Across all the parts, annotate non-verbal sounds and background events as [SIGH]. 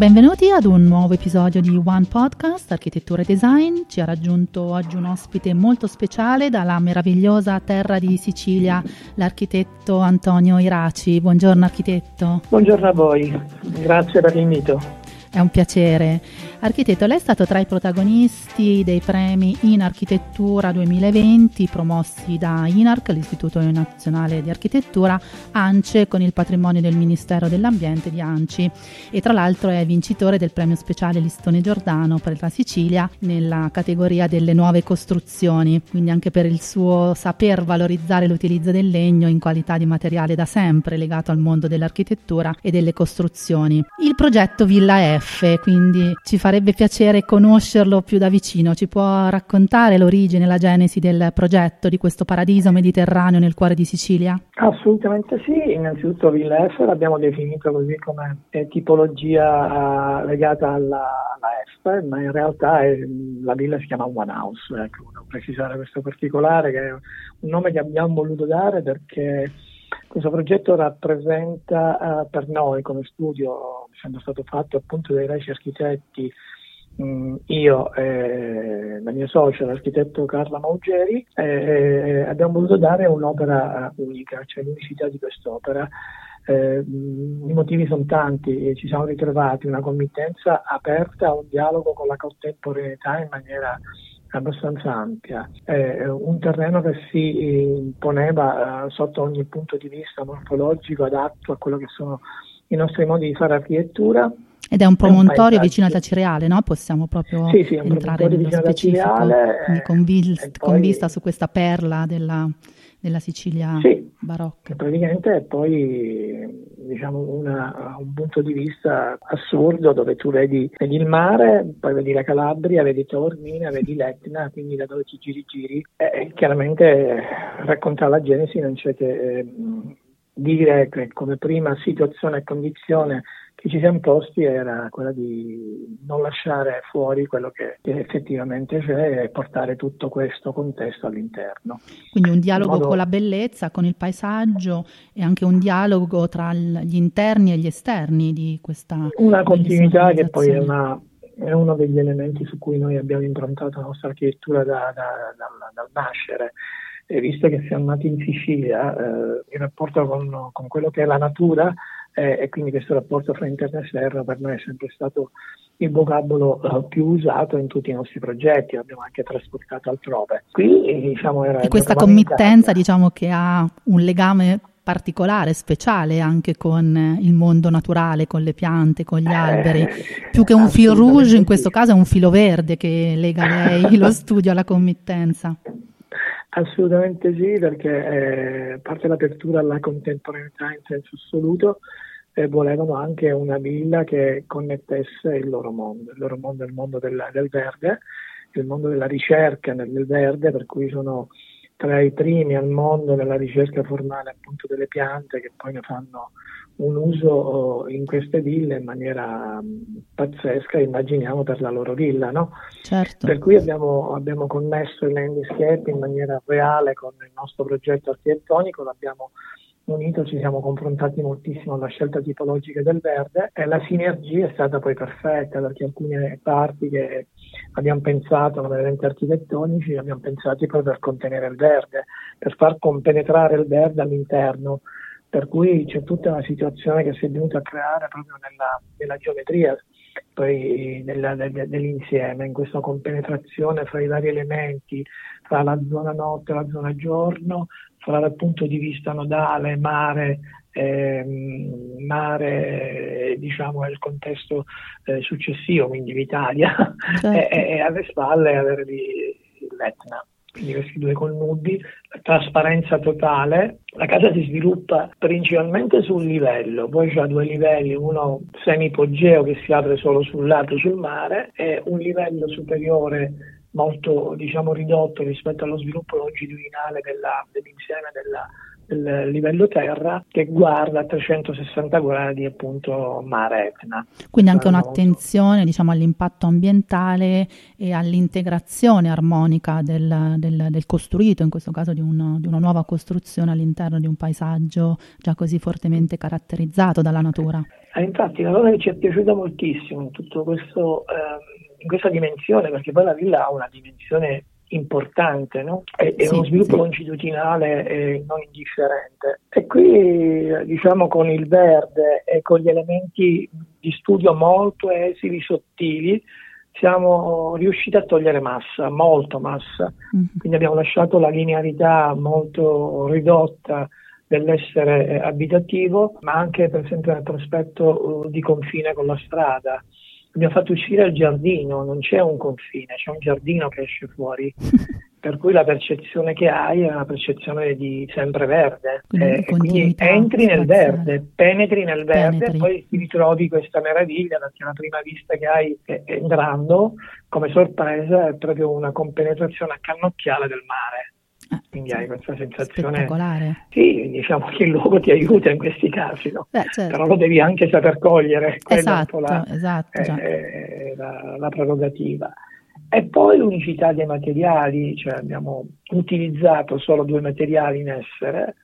Benvenuti ad un nuovo episodio di One Podcast Architettura e Design. Ci ha raggiunto oggi un ospite molto speciale dalla meravigliosa terra di Sicilia, l'architetto Antonio Iraci. Buongiorno architetto. Buongiorno a voi, grazie per l'invito. È un piacere. Architetto, lei è stato tra i protagonisti dei premi in architettura 2020 promossi da INARC, l'Istituto Nazionale di Architettura, ANCE con il patrimonio del Ministero dell'Ambiente di ANCI e tra l'altro è vincitore del premio speciale Listone Giordano per la Sicilia nella categoria delle nuove costruzioni, quindi anche per il suo saper valorizzare l'utilizzo del legno in qualità di materiale da sempre legato al mondo dell'architettura e delle costruzioni. Il progetto Villa F, quindi ci fa farebbe piacere conoscerlo più da vicino. Ci può raccontare l'origine, la genesi del progetto di questo paradiso mediterraneo nel cuore di Sicilia? Assolutamente sì, innanzitutto Villa F l'abbiamo definito così come eh, tipologia uh, legata alla, alla, F, ma in realtà è, la villa si chiama One House, ecco, devo precisare questo particolare che è un nome che abbiamo voluto dare perché questo progetto rappresenta uh, per noi come studio, essendo stato fatto appunto dai reci architetti, io e la mia socia, l'architetto Carla Maugeri, eh, abbiamo voluto dare un'opera unica, cioè l'unicità di quest'opera. Eh, I motivi sono tanti, ci siamo ritrovati una committenza aperta a un dialogo con la contemporaneità in maniera abbastanza ampia, è un terreno che si poneva eh, sotto ogni punto di vista morfologico adatto a quello che sono i nostri modi di fare architettura. Ed è un promontorio è un vicino a Tacireale, no? Possiamo proprio sì, sì, entrare nello specifico, Tacireale, con, vis- poi, con vista su questa perla della, della Sicilia sì, barocca. Praticamente è poi diciamo, una, un punto di vista assurdo dove tu vedi, vedi, il mare, poi vedi la Calabria, vedi Taormina, vedi l'Etna, quindi da dove ti giri giri. E chiaramente raccontare la Genesi non c'è che eh, dire che come prima situazione e condizione che ci siamo posti era quella di non lasciare fuori quello che, effettivamente c'è e portare tutto questo contesto all'interno. Quindi un dialogo modo... con la bellezza, con il paesaggio e anche un dialogo tra gli interni e gli esterni di questa Una continuità che poi è, una, è, uno degli elementi su cui noi abbiamo improntato la nostra architettura da, da, da, dal nascere. E visto che siamo nati in Sicilia, eh, il rapporto con, con quello che è la natura eh, e quindi questo rapporto fra interno e esterno per noi è sempre stato il vocabolo uh, più usato in tutti i nostri progetti, l'abbiamo anche trasportato altrove. Qui diciamo era e questa committenza diciamo che ha un legame particolare, speciale anche con il mondo naturale, con le piante, con gli alberi. Eh, Più che un fil rouge, in questo caso è un filo verde che lega lei lo [LAUGHS] studio alla committenza. Assolutamente sì, perché eh, parte l'apertura alla contemporaneità in senso assoluto, eh, volevano anche una villa che connettesse il loro mondo. Il loro mondo è il mondo del, del verde, il mondo della ricerca nel verde, per cui sono tra i primi al mondo nella ricerca formale appunto delle piante che poi ne fanno un uso in queste ville in maniera pazzesca, immaginiamo per la loro villa, no? Certo. Per cui abbiamo, abbiamo connesso il landscape in maniera reale con il nostro progetto architettonico, l'abbiamo unito, ci siamo confrontati moltissimo alla scelta tipologica del verde e la sinergia è stata poi perfetta perché alcune parti che abbiamo pensato come eventi architettonici abbiamo pensato proprio per contenere il verde, per far compenetrare il verde all'interno. Per cui c'è tutta una situazione che si è venuta a creare proprio nella, nella geometria poi nella, dell'insieme, in questa compenetrazione fra i vari elementi, fra la zona notte e la zona giorno, fra dal punto di vista nodale, mare, eh, mare diciamo il contesto eh, successivo, quindi l'Italia, [LAUGHS] certo. e, e, alle spalle avere l'Etna quindi questi due connubbi, trasparenza totale. La casa si sviluppa principalmente sul livello, poi c'ha due livelli, uno semipogeo che si apre solo sul lato sul mare e un livello superiore molto diciamo ridotto rispetto allo sviluppo longitudinale della, dell'insieme della, del livello terra che guarda a 360 gradi appunto mare Etna. Quindi anche un'attenzione diciamo, all'impatto ambientale e all'integrazione armonica del, del, del costruito, in questo caso di, un, di, una nuova costruzione all'interno di un paesaggio già così fortemente caratterizzato dalla natura. Eh, infatti la cosa che ci è piaciuta moltissimo in, questo, eh, in questa dimensione, perché poi la villa ha una dimensione importante, no? è, è sì, uno sviluppo sì. longitudinale e non indifferente. E qui diciamo con il verde e con gli elementi di studio molto esili, sottili, siamo riusciti a togliere massa, molto massa. Mm-hmm. Quindi abbiamo lasciato la linearità molto ridotta dell'essere eh, abitativo, ma anche per esempio nel prospetto uh, di confine con la strada abbiamo fatto uscire il giardino, non c'è un confine, c'è un giardino che esce fuori. [LAUGHS] per cui la percezione che hai è una percezione di sempreverde. Quindi, eh, quindi entri nel verde, penetri nel verde penetri. e poi ti ritrovi questa meraviglia perché la prima vista che hai eh, entrando come sorpresa è proprio una compenetrazione a cannocchiale del mare. Quindi hai questa sensazione. Sì, diciamo che il luogo ti aiuta in questi casi, no? Beh, certo. però lo devi anche saper cogliere. Esatto, la, esatto. È, è la, la, prerogativa. E poi l'unicità dei materiali, cioè abbiamo utilizzato solo due materiali in essere,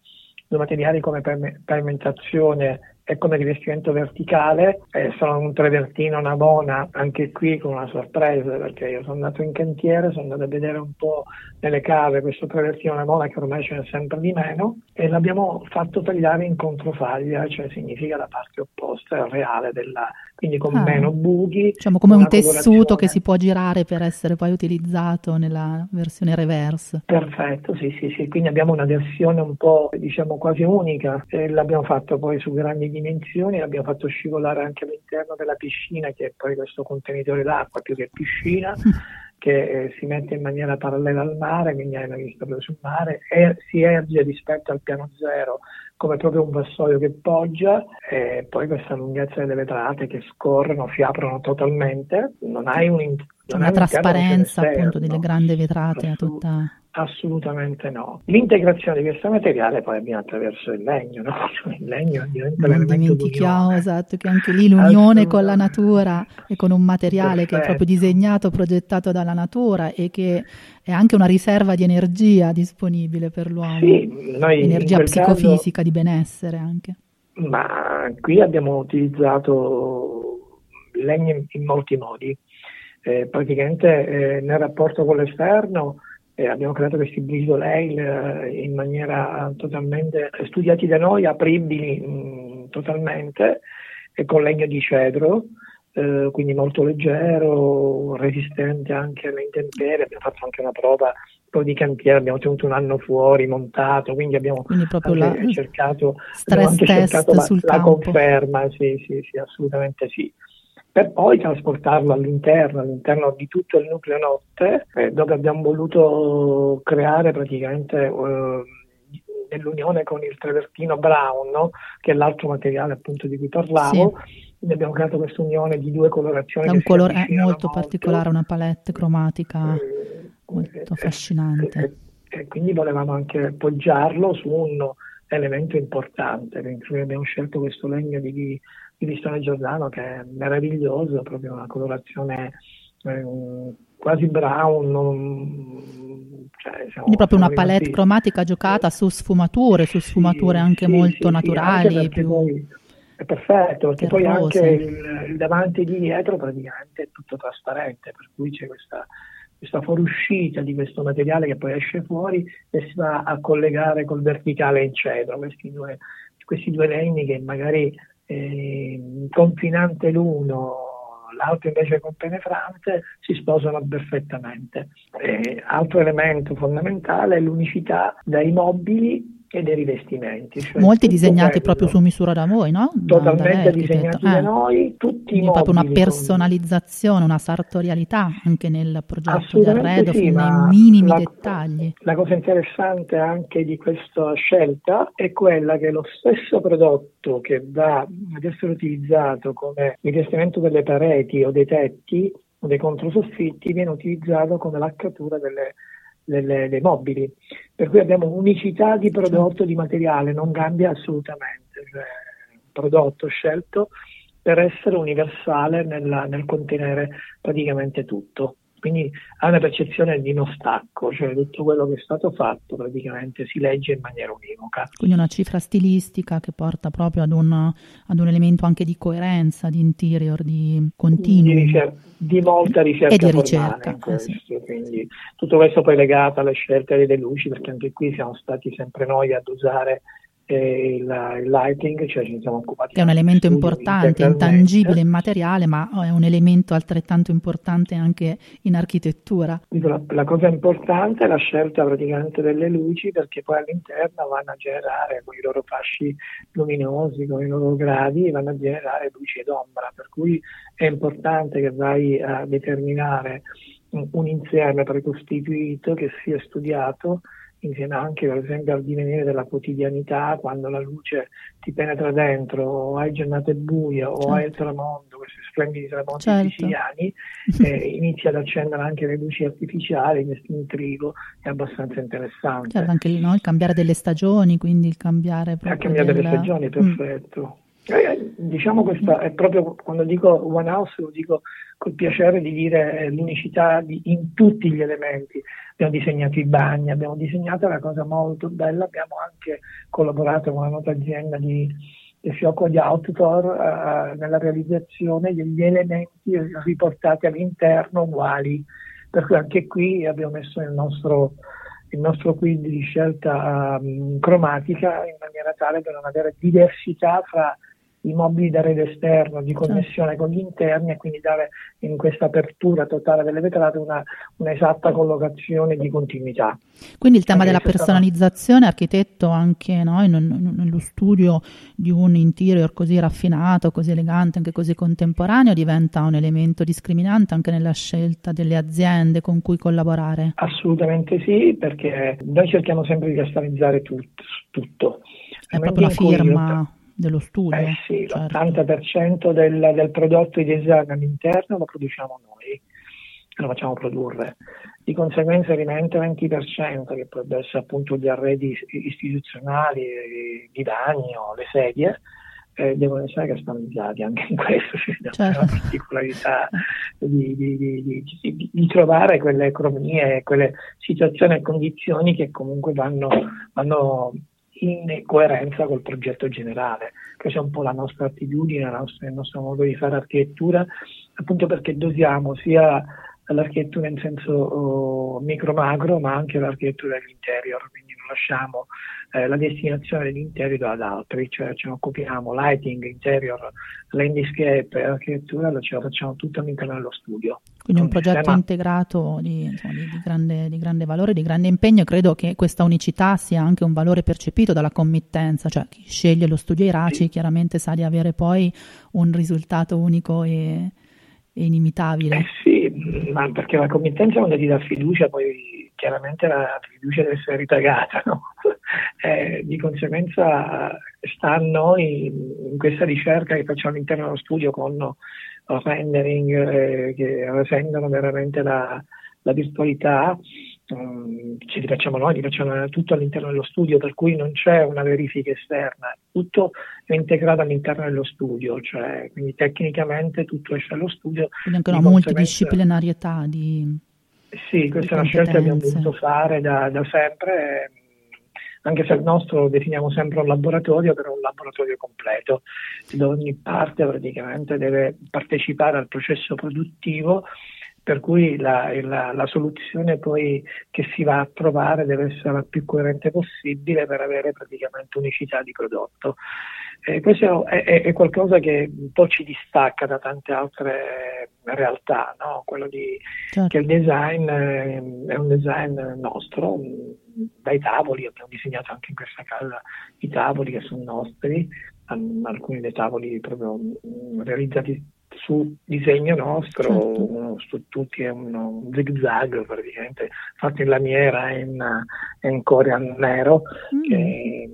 due materiali come pavimentazione e come rivestimento verticale. Eh, sono un travertino Navona, anche qui con una sorpresa perché io sono andato in cantiere, sono andato a vedere un po' nelle cave questo travertino Navona che ormai ce n'è sempre di meno e l'abbiamo fatto tagliare in controfaglia, cioè significa la parte opposta al reale della, quindi con ah, meno buchi. Diciamo come un tessuto che si può girare per essere poi utilizzato nella versione reverse. Perfetto, sì, sì, sì. Quindi abbiamo una versione un po' diciamo quasi unica e l'abbiamo fatto poi su grandi dimensioni, l'abbiamo fatto scivolare anche all'interno della piscina, che è poi questo contenitore d'acqua più che piscina. che eh, si mette in maniera parallela al mare, quindi hai una vista proprio sul mare, e si erge rispetto al piano zero come proprio un vassoio che poggia e poi questa lunghezza delle vetrate che scorrono, si aprono totalmente, non hai un, non una trasparenza appunto delle grandi vetrate a tutta Assolutamente no. L'integrazione di questo materiale poi avviene attraverso il legno, no? [LAUGHS] Il legno diventa Non dimentichiamo esatto, che anche lì l'unione con la natura e con un materiale Perfetto. che è proprio disegnato, progettato dalla natura e che è anche una riserva di energia disponibile per l'uomo. Sì, energia psicofisica, caso, di benessere anche. Ma qui abbiamo utilizzato legno in molti modi. Eh, praticamente eh, nel rapporto con l'esterno eh, abbiamo creato questi brisolei eh, in maniera totalmente studiati da noi, apribili mh, mm, totalmente, e con legno di cedro, eh, quindi molto leggero, resistente anche alle intemperie. Abbiamo fatto anche una prova poi di cantiere, abbiamo tenuto un anno fuori, montato, quindi abbiamo quindi cercato, anche cercato la, la conferma, sì, sì, sì, assolutamente sì per poi trasportarlo all'interno, all'interno di tutto il nucleo notte, eh, dove abbiamo voluto creare praticamente eh, nell'unione con il travertino brown, no? che è l'altro materiale appunto di cui parlavo. Sì. abbiamo creato questa unione di due colorazioni. È un colore molto, molto, particolare, una palette cromatica eh, molto eh, affascinante. E, e, quindi volevamo anche appoggiarlo su un elemento importante, quindi abbiamo scelto questo legno di di Pistone Giordano che è meraviglioso, proprio una colorazione eh, quasi brown. Non, cioè, Quindi proprio una palette artisti. cromatica giocata su sfumature, su sfumature sì, anche sì, molto sì, naturali. Anche più... poi, è perfetto, perché poi anche il, il, davanti e di dietro praticamente è tutto trasparente, per cui c'è questa, questa fuoriuscita di questo materiale che poi esce fuori e si va a collegare col verticale in cedro, questi due, questi due legni che magari eh, confinante l'uno, l'altro invece compenetrante, si sposano perfettamente. Eh, altro elemento fondamentale è l'unicità dai mobili e dei rivestimenti. Cioè Molti disegnati proprio su misura da voi, no? Totalmente da, da disegnati da eh. noi, tutti Quindi i proprio una personalizzazione, una sartorialità anche nel progetto di arredo, sì, ai minimi la, dettagli. La cosa interessante anche di questa scelta è quella che lo stesso prodotto che va ad essere utilizzato come rivestimento delle pareti o dei tetti o dei controsoffitti viene utilizzato come laccatura delle delle, dei mobili. Per cui abbiamo unicità di prodotto, di materiale, non cambia assolutamente. Cioè, prodotto scelto per essere universale nella, nel contenere praticamente tutto quindi ha una percezione di non stacco, cioè tutto quello che è stato fatto praticamente si legge in maniera univoca. Quindi una cifra stilistica che porta proprio ad un, ad un elemento anche di coerenza, di interior, di continuo. Di, ricerca, di molta ricerca. E di ricerca. Eh sì. quindi tutto questo poi legato alle scelte delle luci, perché anche qui siamo stati sempre noi ad usare il, il, lighting, cioè ci siamo occupati. Che è un elemento importante, intangibile, immateriale, ma è un elemento altrettanto importante anche in architettura. La, la, cosa importante è la scelta praticamente delle luci perché poi all'interno vanno a generare con i loro fasci luminosi, con i loro gradi, vanno a generare luci ed ombra, per cui è importante che vai a determinare un insieme precostituito che sia studiato insieme anche per esempio al divenire della quotidianità, quando la luce ti penetra dentro, o hai giornate buie, o certo. hai il tramonto, questi splendidi tramonti certo. siciliani, [LAUGHS] eh, inizi ad accendere anche le luci artificiali, questo intrigo è abbastanza interessante. Certo, anche il, no, il cambiare delle stagioni, quindi il cambiare proprio... Il cambiare della... delle stagioni, mm. perfetto. Mm. Eh, diciamo questo è proprio quando dico One House lo dico col piacere di dire l'unicità di, in tutti gli elementi. Abbiamo disegnato i bagni, abbiamo disegnato una cosa molto bella, abbiamo anche collaborato con una nota azienda di, che si di outdoor uh, nella realizzazione degli elementi riportati all'interno uguali. Per cui anche qui abbiamo messo il nostro il nostro quid di scelta um, cromatica in maniera tale da non avere diversità fra i mobili da rete esterno di connessione certo. con gli interni e quindi dare in questa apertura totale delle vetrate una, una esatta collocazione di continuità. Quindi il tema della personalizzazione, architetto anche no, in, in, nello studio di un interior così raffinato, così elegante, anche così contemporaneo, diventa un elemento discriminante anche nella scelta delle aziende con cui collaborare? Assolutamente sì, perché noi cerchiamo sempre di customizare tutto. tutto. È proprio la firma dello studio? Eh sì, certo. l'80% del, del, prodotto di design all'interno lo produciamo noi, lo facciamo produrre. Di conseguenza rimane 20% che potrebbe essere appunto gli arredi istituzionali, i divani o le sedie, eh, devono essere customizzati anche in questo [LAUGHS] c'è certo. la particolarità di, di, di, di, trovare quelle economie, quelle situazioni e condizioni che comunque vanno, vanno in coerenza col progetto generale. Questa è un po' la nostra attitudine, il nostro modo di fare architettura, appunto perché dosiamo sia l'architettura in senso oh, micro-macro, ma anche l'architettura dell'interior, quindi non lasciamo eh, la destinazione dell'interior ad altri, cioè ce ne occupiamo lighting, interior, landscape architettura, lo ce la facciamo tutto all'interno dello studio. Quindi un progetto sistema... integrato di, insomma, di, di, grande, di, grande, valore, di grande impegno. Credo che questa unicità sia anche un valore percepito dalla committenza, cioè chi sceglie lo studio Iraci sì. chiaramente sa di avere poi un risultato unico e, e inimitabile. Eh sì, ma perché la committenza quando ti dà fiducia poi chiaramente la fiducia deve essere ripagata, no? [LAUGHS] eh, di conseguenza sta a noi in questa ricerca che facciamo all'interno dello studio con rendering eh, che rendono veramente la, la virtualità, um, ce li facciamo noi, li facciamo tutto all'interno dello studio, per cui non c'è una verifica esterna, tutto è integrato all'interno dello studio, cioè quindi tecnicamente tutto esce dallo studio. Quindi anche una multidisciplinarietà di... Sì, questa è una scelta che abbiamo voluto fare da, da sempre anche se il nostro lo definiamo sempre un laboratorio, però un laboratorio completo, dove ogni parte praticamente deve partecipare al processo produttivo per cui la, la, la, soluzione poi che si va a trovare deve essere la più coerente possibile per avere praticamente unicità di prodotto. Eh, questo è, è, è, qualcosa che un po' ci distacca da tante altre realtà, no? quello di, certo. che il design è, è un design nostro, dai tavoli, abbiamo disegnato anche in questa casa i tavoli che sono nostri, alcuni dei tavoli proprio realizzati su disegno nostro, certo. su tutti è un zig-zag praticamente, fatto in lamiera e in, in corian nero, mm. che,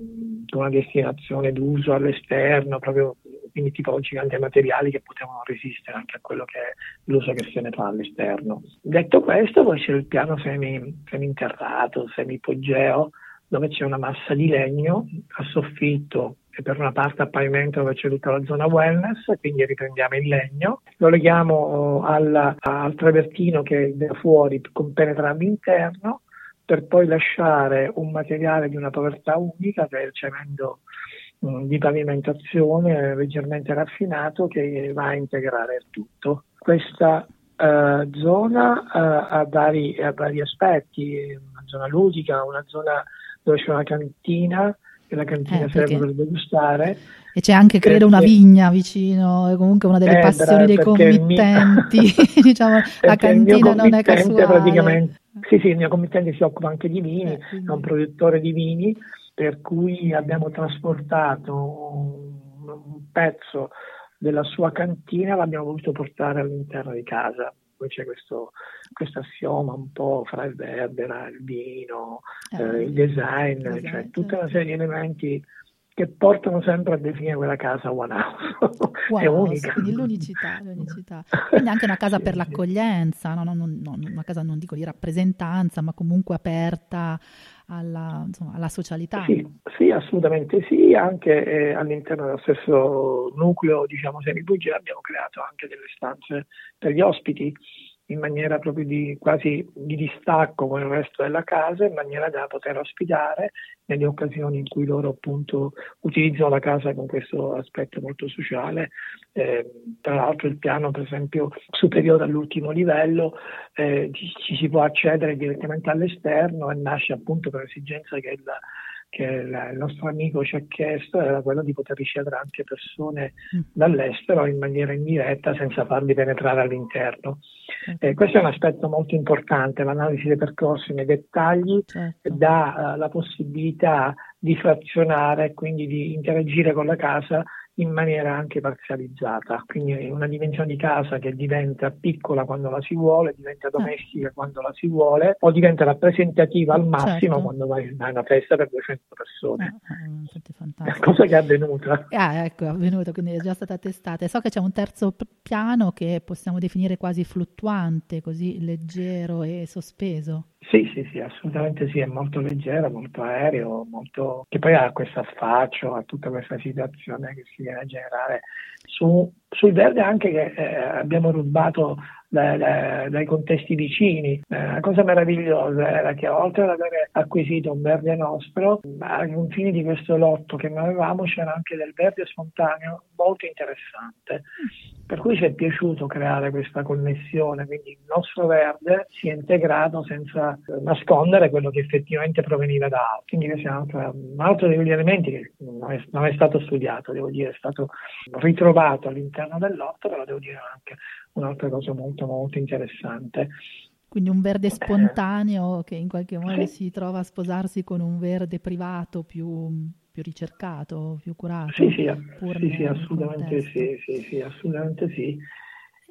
con una destinazione d'uso all'esterno, proprio quindi tipologicamente materiali che potevano resistere anche a quello che è l'uso che se ne fa all'esterno. Detto questo, poi c'è il piano semi, semi-interrato, semi-pogeo, dove c'è una massa di legno a soffitto e per una parte a pavimento dove c'è tutta la zona wellness, quindi riprendiamo il legno, lo leghiamo al, al travertino che da fuori penetra all'interno per poi lasciare un materiale di una povertà unica che è il cemento mm, di pavimentazione leggermente raffinato che va a integrare il tutto. Questa uh, zona uh, ha, vari, ha vari aspetti, una zona ludica, una zona dove c'è una cantina, che la cantina eh, serve per degustare. E c'è anche, credo, una vigna vicino, è comunque una delle eh, passioni dei committenti. [LAUGHS] [LAUGHS] diciamo, la cantina non è casuale. Sì, sì, il mio committente si occupa anche di vini, eh, è un produttore di vini, per cui abbiamo trasportato un, un pezzo della sua cantina, l'abbiamo voluto portare all'interno di casa poi c'è questo, questo assioma un po' fra il verde, il vino, eh, eh, il design, esatto. cioè tutta una serie di elementi che portano sempre a definire quella casa one house. [LAUGHS] Wow, è unica. Quindi l'unicità, l'unicità. Quindi anche una casa per l'accoglienza, no? Non, non, una casa non dico di rappresentanza, ma comunque aperta alla, insomma, alla socialità. Sì, sì, assolutamente sì, anche eh, all'interno dello stesso nucleo, diciamo, semibugè abbiamo creato anche delle stanze per gli ospiti in maniera proprio di quasi di distacco con il resto della casa, in maniera da poter ospitare nelle occasioni in cui loro appunto utilizzano la casa con questo aspetto molto sociale. Eh, tra l'altro il piano, per esempio, superiore all'ultimo livello, eh, ci, ci, si può accedere direttamente all'esterno e nasce appunto per esigenza che il che il nostro amico ci ha chiesto era quello di poter ricevere anche persone mm. dall'estero in maniera indiretta senza farli penetrare all'interno. Eh, questo è un aspetto molto importante, l'analisi dei percorsi nei dettagli certo. dà uh, la possibilità di frazionare e quindi di interagire con la casa in maniera anche parzializzata, quindi una dimensione di casa che diventa piccola quando la si vuole, diventa certo. domestica quando la si vuole o diventa rappresentativa al massimo certo. quando vai a una festa per 200 persone. Eh, eh, cosa che è avvenuta. Ah, ecco, è avvenuta, quindi è già stata testata. So che c'è un terzo piano che possiamo definire quasi fluttuante, così leggero e sospeso. Sì, sì, sì, assolutamente sì, è molto leggero, molto aereo, molto... che poi ha questo affaccio, ha tutta questa situazione che si viene a generare su, sul verde anche che eh, abbiamo rubato da, da, dai contesti vicini. Eh, la cosa meravigliosa era che oltre ad aver acquisito un verde nostro, ai confini di questo lotto che noi avevamo c'era anche del verde spontaneo molto interessante. Per cui ci è piaciuto creare questa connessione, quindi il nostro verde si è integrato senza nascondere quello che effettivamente proveniva da altro. Quindi questo è un altro, un altro degli elementi che non è, non è stato studiato, devo dire, è stato ritrovato all'interno del lotto, però devo dire anche un'altra cosa molto molto interessante. Quindi un verde spontaneo che in qualche modo sì. si trova a sposarsi con un verde privato più, più ricercato, più curato. Sì, sì, sì, sì assolutamente sì, sì, sì, assolutamente sì.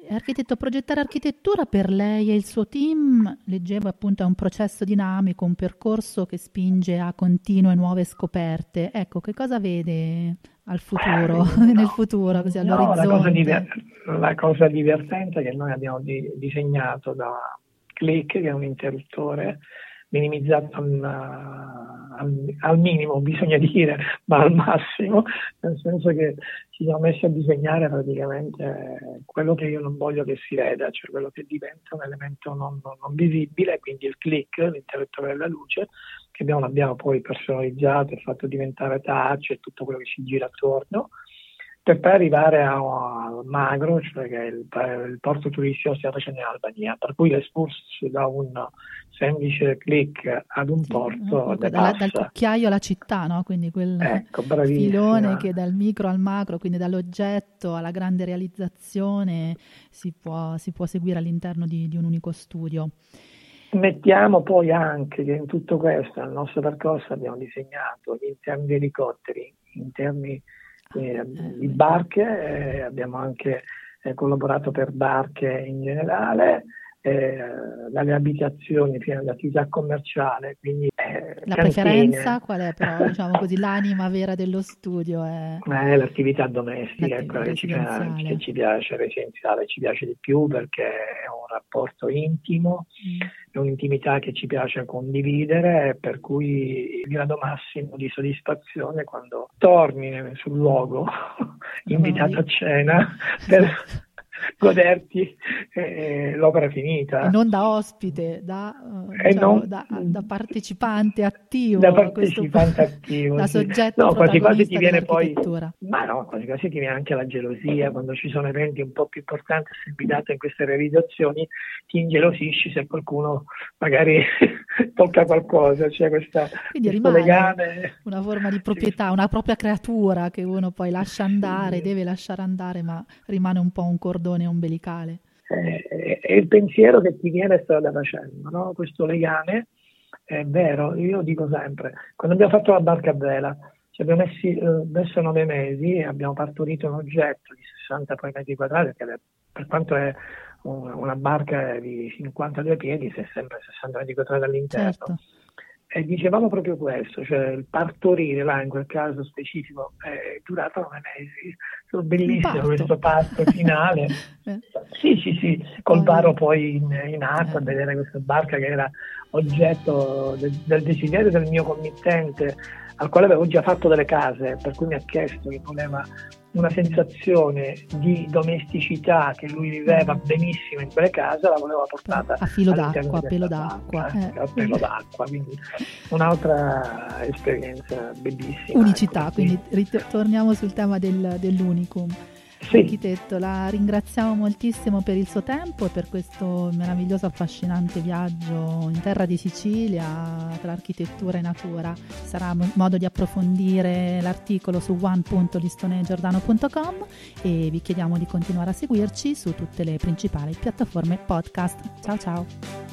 Architetto, progettare architettura per lei e il suo team, leggevo appunto, è un processo dinamico, un percorso che spinge a continue nuove scoperte. Ecco, che cosa vede al futuro, [LAUGHS] no, nel futuro, così all'orizzonte? La cosa, diver- la cosa, divertente che noi abbiamo di- disegnato da Click, che è un interruttore minimizzato al, al, al, minimo, bisogna dire, [LAUGHS] ma al massimo, nel senso che ci siamo messi a disegnare praticamente quello che io non voglio che si veda, cioè quello che diventa un elemento non, non, visibile, quindi il click, l'interruttore della luce, abbiamo, l'abbiamo poi personalizzato e fatto diventare touch e tutto quello che si gira attorno per poi arrivare al Magro, cioè che è il, il porto turistico facendo in Albania, per cui l'esporsi da un semplice click ad un porto sì, dal, dal cucchiaio alla città, no? quindi quel ecco, filone che dal micro al macro, quindi dall'oggetto alla grande realizzazione si può, si può seguire all'interno di, di un unico studio. Mettiamo poi anche che in tutto questo, nel nostro percorso, abbiamo disegnato gli interni di elicotteri, interni eh, di barche, eh, abbiamo anche eh, collaborato per barche in generale, eh, dalle abitazioni fino all'attività commerciale. Quindi, eh, la preferenza qual è però, diciamo così, l'anima vera dello studio? È, è l'attività domestica, è quella che ci, piace, che ci piace, residenziale, ci piace di più perché è un rapporto intimo, mm. è un'intimità che ci piace condividere, per cui il grado massimo di soddisfazione quando torni sul luogo [LAUGHS] invitato a cena [LAUGHS] per goderti eh, l'opera finita. E non da ospite, da, eh, diciamo, non, da, da, partecipante attivo. Da partecipante questo, [LAUGHS] attivo. Da soggetto no, quasi quasi ti viene poi. Ma no, quasi quasi ti viene anche la gelosia quando ci sono eventi un po' più importanti, sei invitato in queste realizzazioni, ti ingelosisci se qualcuno magari [LAUGHS] tocca qualcosa, c'è questa, Quindi rimane legame. una forma di proprietà, una propria creatura che uno poi lascia andare, sì. deve lasciare andare, ma rimane un po' un cordone ombelicale. Eh, è il pensiero che ti viene strada facendo, no? questo legame è vero, io dico sempre, quando abbiamo fatto la barca a vela, ci abbiamo messi, eh, messo nove mesi e abbiamo partorito un oggetto di 60 metri quadrati, che per quanto è una barca di 52 piedi, se sempre 60 metri quadrati all'interno. Certo. E dicevamo proprio questo, cioè il partorire là in quel caso specifico è durato nove mesi, sono bellissimo questo parto finale. eh. [LAUGHS] Sì, sì, sì, col varo poi in, in acqua a eh. vedere questa barca che era oggetto del, del desiderio del mio committente al quale avevo già fatto delle case, per cui mi ha chiesto che voleva una sensazione di domesticità che lui viveva benissimo in quelle case, la voleva portata a filo d'acqua, a pelo d'acqua. Eh. A pelo d'acqua, quindi un'altra esperienza bellissima. Unicità, ecco, quindi ritorniamo sul tema del, dell'unicum. Sì. Architetto, la ringraziamo moltissimo per il suo tempo e per questo meraviglioso affascinante viaggio in terra di Sicilia tra architettura e natura. Sarà modo di approfondire l'articolo su one.listonegiordano.com e vi chiediamo di continuare a seguirci su tutte le principali piattaforme podcast. Ciao ciao!